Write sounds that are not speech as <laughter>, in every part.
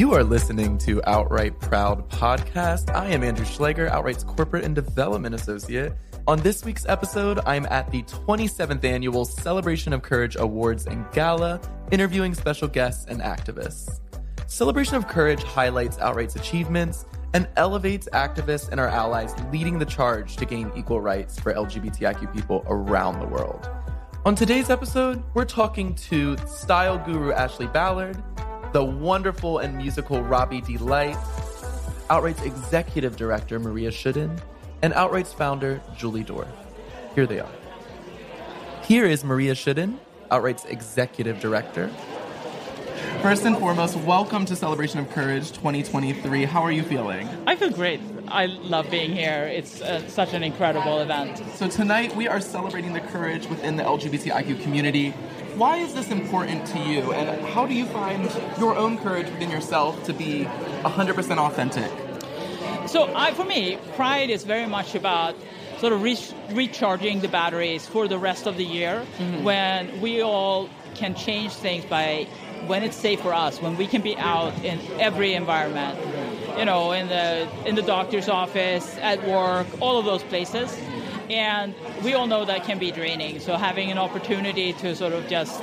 You are listening to Outright Proud podcast. I am Andrew Schlager, Outright's corporate and development associate. On this week's episode, I'm at the 27th annual Celebration of Courage Awards and Gala, interviewing special guests and activists. Celebration of Courage highlights Outright's achievements and elevates activists and our allies leading the charge to gain equal rights for LGBTIQ people around the world. On today's episode, we're talking to style guru Ashley Ballard, the wonderful and musical Robi D Light, Outright's executive director Maria Sjödin, and Outright's founder Julie Dorf. Here they are. Here is Maria Sjödin, Outright's executive director. First and foremost, welcome to Celebration of Courage 2023. How are you feeling? I feel great. I love being here. It's uh, such an incredible event. So, tonight we are celebrating the courage within the LGBTIQ community. Why is this important to you, and how do you find your own courage within yourself to be 100% authentic? So, I, for me, pride is very much about sort of re- recharging the batteries for the rest of the year mm-hmm. when we all can change things by when it's safe for us, when we can be out in every environment, you know, in the in the doctor's office, at work, all of those places. And we all know that can be draining. So having an opportunity to sort of just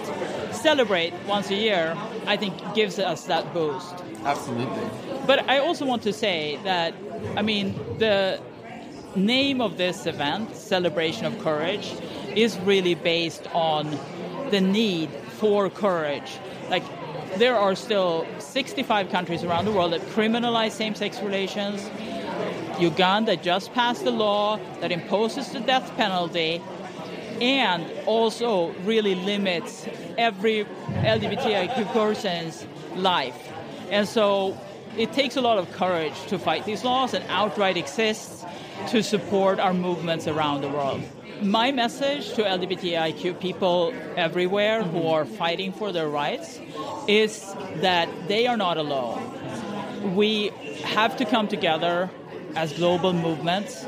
celebrate once a year, I think gives us that boost. Absolutely. But I also want to say that, I mean, the name of this event, Celebration of Courage, is really based on the need for courage. Like, there are still 65 countries around the world that criminalize same sex relations. Uganda just passed a law that imposes the death penalty and also really limits every LGBTIQ person's life. And so it takes a lot of courage to fight these laws, and Outright exists to support our movements around the world my message to LGBTIQ people everywhere mm-hmm. who are fighting for their rights is that they are not alone. We have to come together as global movements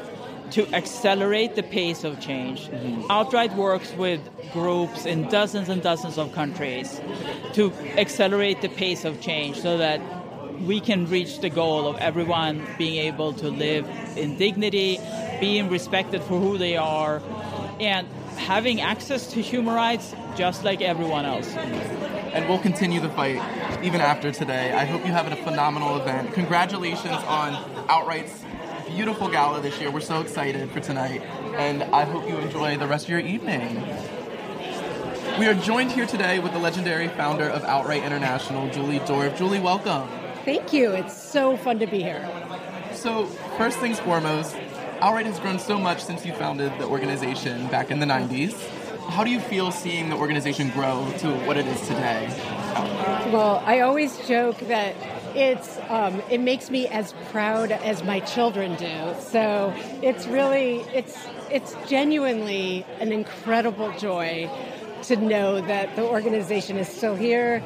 to accelerate the pace of change. Mm-hmm. Outright works with groups in dozens and dozens of countries to accelerate the pace of change so that we can reach the goal of everyone being able to live in dignity, being respected for who they are, and having access to human rights just like everyone else. And we'll continue the fight even after today. I hope you have a phenomenal event. Congratulations on Outright's beautiful gala this year. We're so excited for tonight, and I hope you enjoy the rest of your evening. We are joined here today with the legendary founder of Outright International, Julie Dorf. Julie, welcome. Thank you. It's so fun to be here. So, first things foremost, Outright has grown so much since you founded the organization back in the 90s. How do you feel seeing the organization grow to what it is today? Well, I always joke that it's um, it makes me as proud as my children do. So it's really it's it's genuinely an incredible joy to know that the organization is still here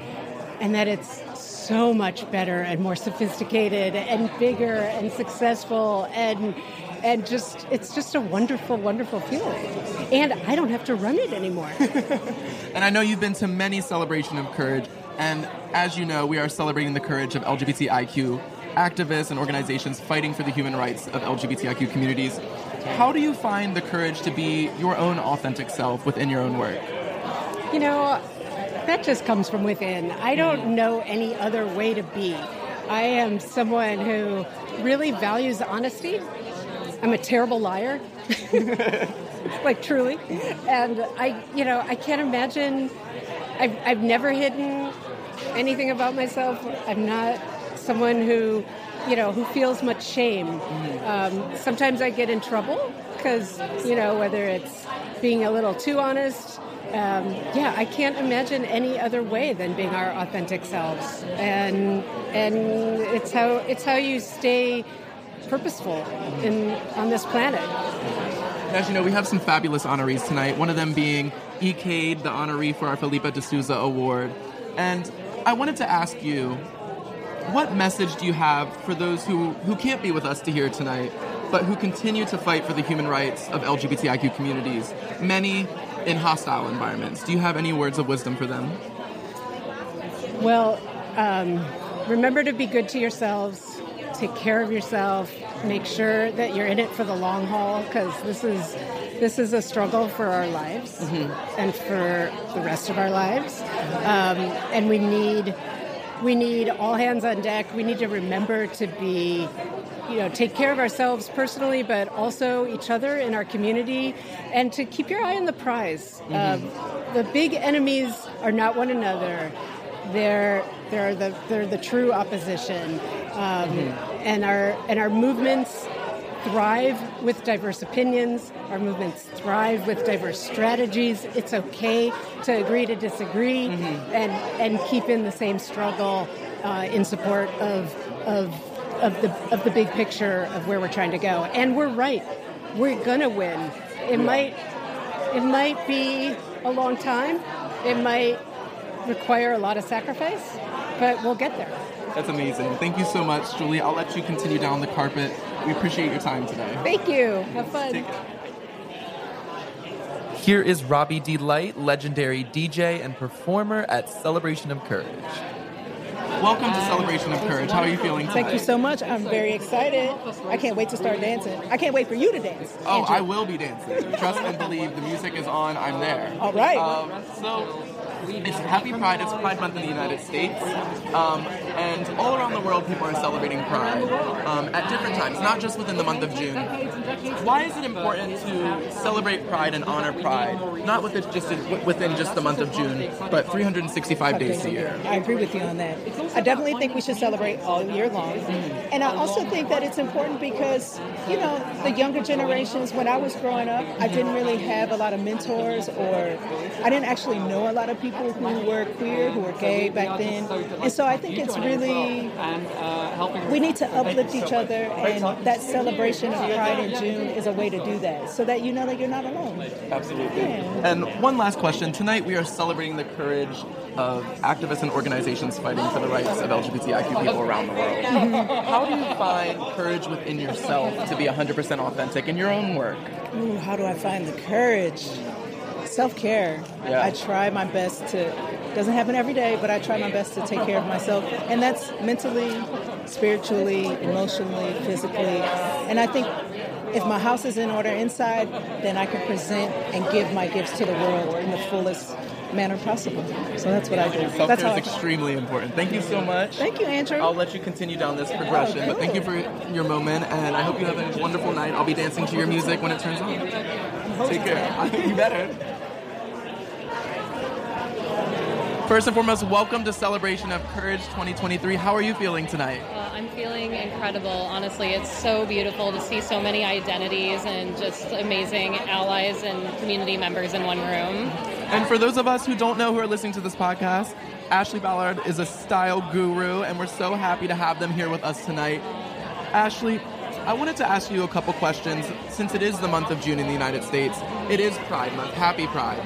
and that it's so much better and more sophisticated and bigger and successful and and just it's just a wonderful, wonderful feeling. And I don't have to run it anymore. <laughs> and I know you've been to many celebration of courage, and as you know, we are celebrating the courage of LGBTIQ activists and organizations fighting for the human rights of LGBTIQ communities. How do you find the courage to be your own authentic self within your own work? You know, that just comes from within. I don't know any other way to be. I am someone who really values honesty I'm a terrible liar. <laughs> like truly. And I, you know, I can't imagine. I've, I've never hidden anything about myself. I'm not someone who, you know, who feels much shame. Um, sometimes I get in trouble because, you know, whether it's being a little too honest. Um, yeah, I can't imagine any other way than being our authentic selves, and and it's how it's how you stay purposeful in on this planet. As you know, we have some fabulous honorees tonight. One of them being E. Cade, the honoree for our Felipe D'Souza Award. And I wanted to ask you, what message do you have for those who, who can't be with us to hear tonight, but who continue to fight for the human rights of LGBTIQ communities, many in hostile environments? Do you have any words of wisdom for them? Well, um, remember to be good to yourselves, take care of yourself, make sure that you're in it for the long haul because this is this is a struggle for our lives mm-hmm. and for the rest of our lives, um, and we need we need all hands on deck. We need to remember to be you know take care of ourselves personally but also each other in our community and to keep your eye on the prize mm-hmm. um, the big enemies are not one another they're they're the they're the true opposition um, mm-hmm. and our and our movements thrive with diverse opinions. Our movements thrive with diverse strategies. It's okay to agree to disagree mm-hmm. and and keep in the same struggle uh, in support of of of the of the big picture of where we're trying to go. And we're right. We're gonna win. It might it might be a long time. It might require a lot of sacrifice, but we'll get there. That's amazing. Thank you so much, Julie. I'll let you continue down the carpet. We appreciate your time today. Thank you. Have fun. Here is Robi D Light, legendary DJ and performer at Celebration of Courage. Welcome to Celebration of Courage. How are you feeling today? Thank you so much. I'm very excited. I can't wait to start dancing. I can't wait for you to dance. Oh, Andrew. I will be dancing. Trust and believe. The music is on. I'm there. All right. Um, so it's Happy Pride. It's Pride Month in the United States, um, and all around the world, people are celebrating Pride um, at different times, not just within the month of June. Why is it important to celebrate Pride and honor Pride, not within just within just the month of June, but 365 days a year? I agree with you on that. I definitely think we should celebrate all year long, and I also think that it's important because you know the younger generations. When I was growing up, I didn't really have a lot of mentors, or I didn't actually know a lot of people people who were queer, who were gay back then. And so I think it's really, we need to uplift each other, and that celebration of Pride in June is a way to do that so that you know that you're not alone. Absolutely. Yeah. And one last question. Tonight we are celebrating the courage of activists and organizations fighting for the rights of LGBTIQ people around the world. <laughs> How do you find courage within yourself to be 100% authentic in your own work? Ooh, how do I find the courage? Self care. Yeah. I try my best to. Doesn't happen every day, but I try my best to take care of myself, and that's mentally, spiritually, emotionally, physically. And I think if my house is in order inside, then I can present and give my gifts to the world in the fullest manner possible. So that's what I do. Self care is extremely important. Thank you so much. Thank you, Andrew. I'll let you continue down this progression, oh, but thank you for your moment, and I hope you have a wonderful night. I'll be dancing to your music when it turns on. Take care. <laughs> you better. First and foremost, welcome to Celebration of Courage 2023. How are you feeling tonight? Uh, I'm feeling incredible. Honestly, it's so beautiful to see so many identities and just amazing allies and community members in one room. And for those of us who don't know who are listening to this podcast, Ashley Ballard is a style guru, and we're so happy to have them here with us tonight. Ashley, I wanted to ask you a couple questions since it is the month of June in the United States. It is Pride Month. Happy Pride.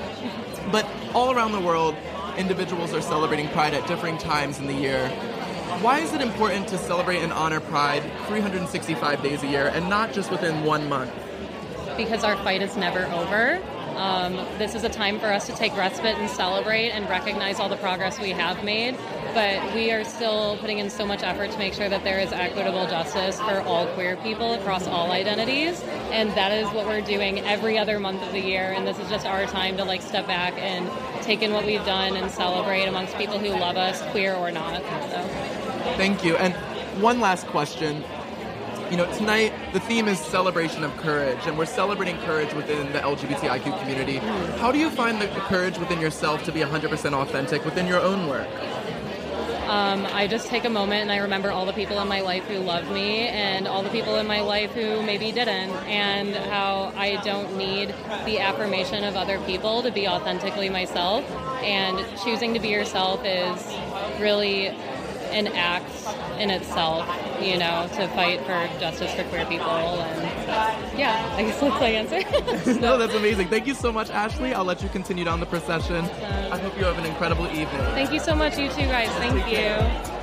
But all around the world, individuals are celebrating Pride at differing times in the year. Why is it important to celebrate and honor Pride 365 days a year and not just within one month? Because our fight is never over. Um, this is a time for us to take respite and celebrate and recognize all the progress we have made. But we are still putting in so much effort to make sure that there is equitable justice for all queer people across all identities. And that is what we're doing every other month of the year. And this is just our time to like step back and take in what we've done and celebrate amongst people who love us, queer or not. So. Thank you. And one last question you know, tonight the theme is celebration of courage, and we're celebrating courage within the LGBTIQ community. Mm. How do you find the courage within yourself to be 100% authentic within your own work? Um, I just take a moment and I remember all the people in my life who loved me and all the people in my life who maybe didn't, and how I don't need the affirmation of other people to be authentically myself. And choosing to be yourself is really an act in itself, you know, to fight for justice for queer people. And yeah, I guess that's my answer. <laughs> no, that's amazing. Thank you so much, Ashley. I'll let you continue down the procession. I hope you have an incredible evening. Thank you so much, you two guys. Thank Take you. Care.